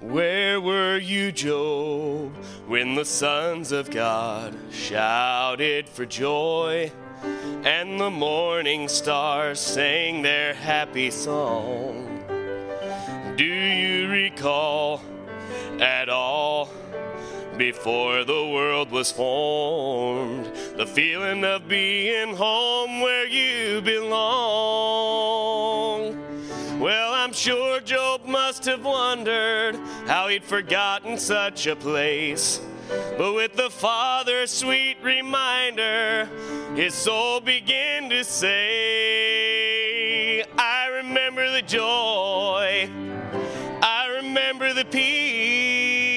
Where were you, Job, when the sons of God shouted for joy and the morning stars sang their happy song? Do you recall at all? Before the world was formed, the feeling of being home where you belong. Sure Job must have wondered how he'd forgotten such a place. But with the Father's sweet reminder, his soul began to say, I remember the joy, I remember the peace,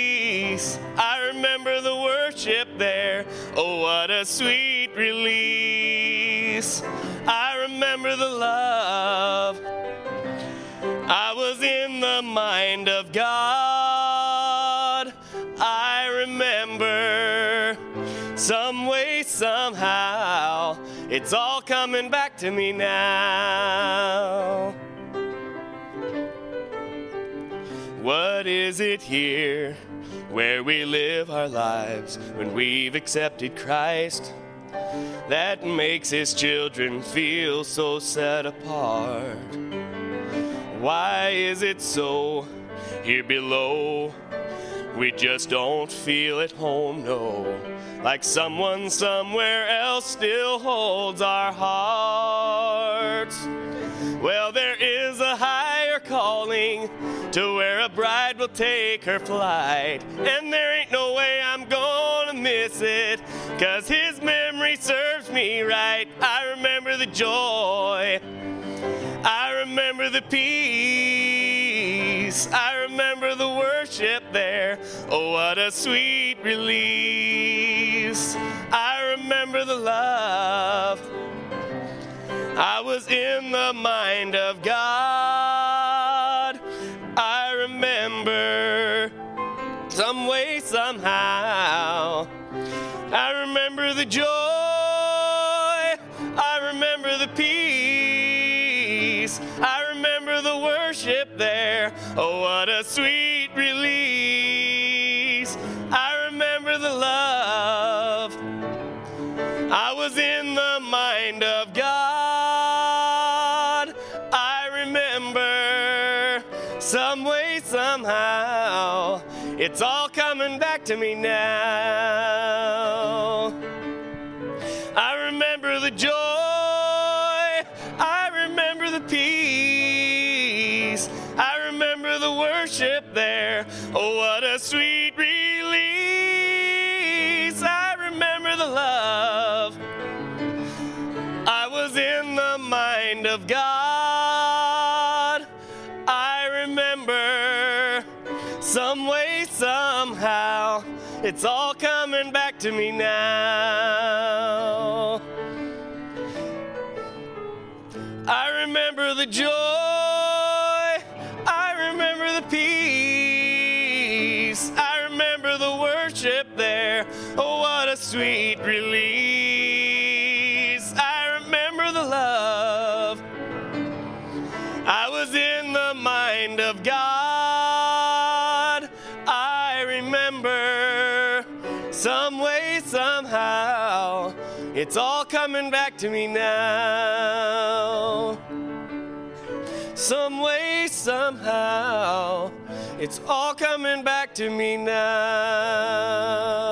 I remember the worship there. Oh, what a sweet release! I remember the love. I was in the mind of God. I remember some way, somehow, it's all coming back to me now. What is it here where we live our lives when we've accepted Christ that makes his children feel so set apart? Why is it so here below? We just don't feel at home, no. Like someone somewhere else still holds our hearts. Well, there is a higher calling to where a bride will take her flight. And there ain't no way I'm gonna miss it, cause his memory serves me right. I remember the joy. I remember the peace. I remember the worship there. Oh, what a sweet release. I remember the love. I was in the mind of God. I remember some way, somehow. I remember the joy. I remember the peace. I remember the worship there. Oh, what a sweet release. I remember the love. I was in the mind of God. I remember some way, somehow. It's all coming back to me now. I remember the joy. Peace. I remember the worship there. Oh, what a sweet release. I remember the love. I was in the mind of God. I remember some way, somehow. It's all coming back to me now. I remember the joy. A sweet release. I remember the love. I was in the mind of God. I remember some way, somehow. It's all coming back to me now. Some way, somehow. It's all coming back to me now.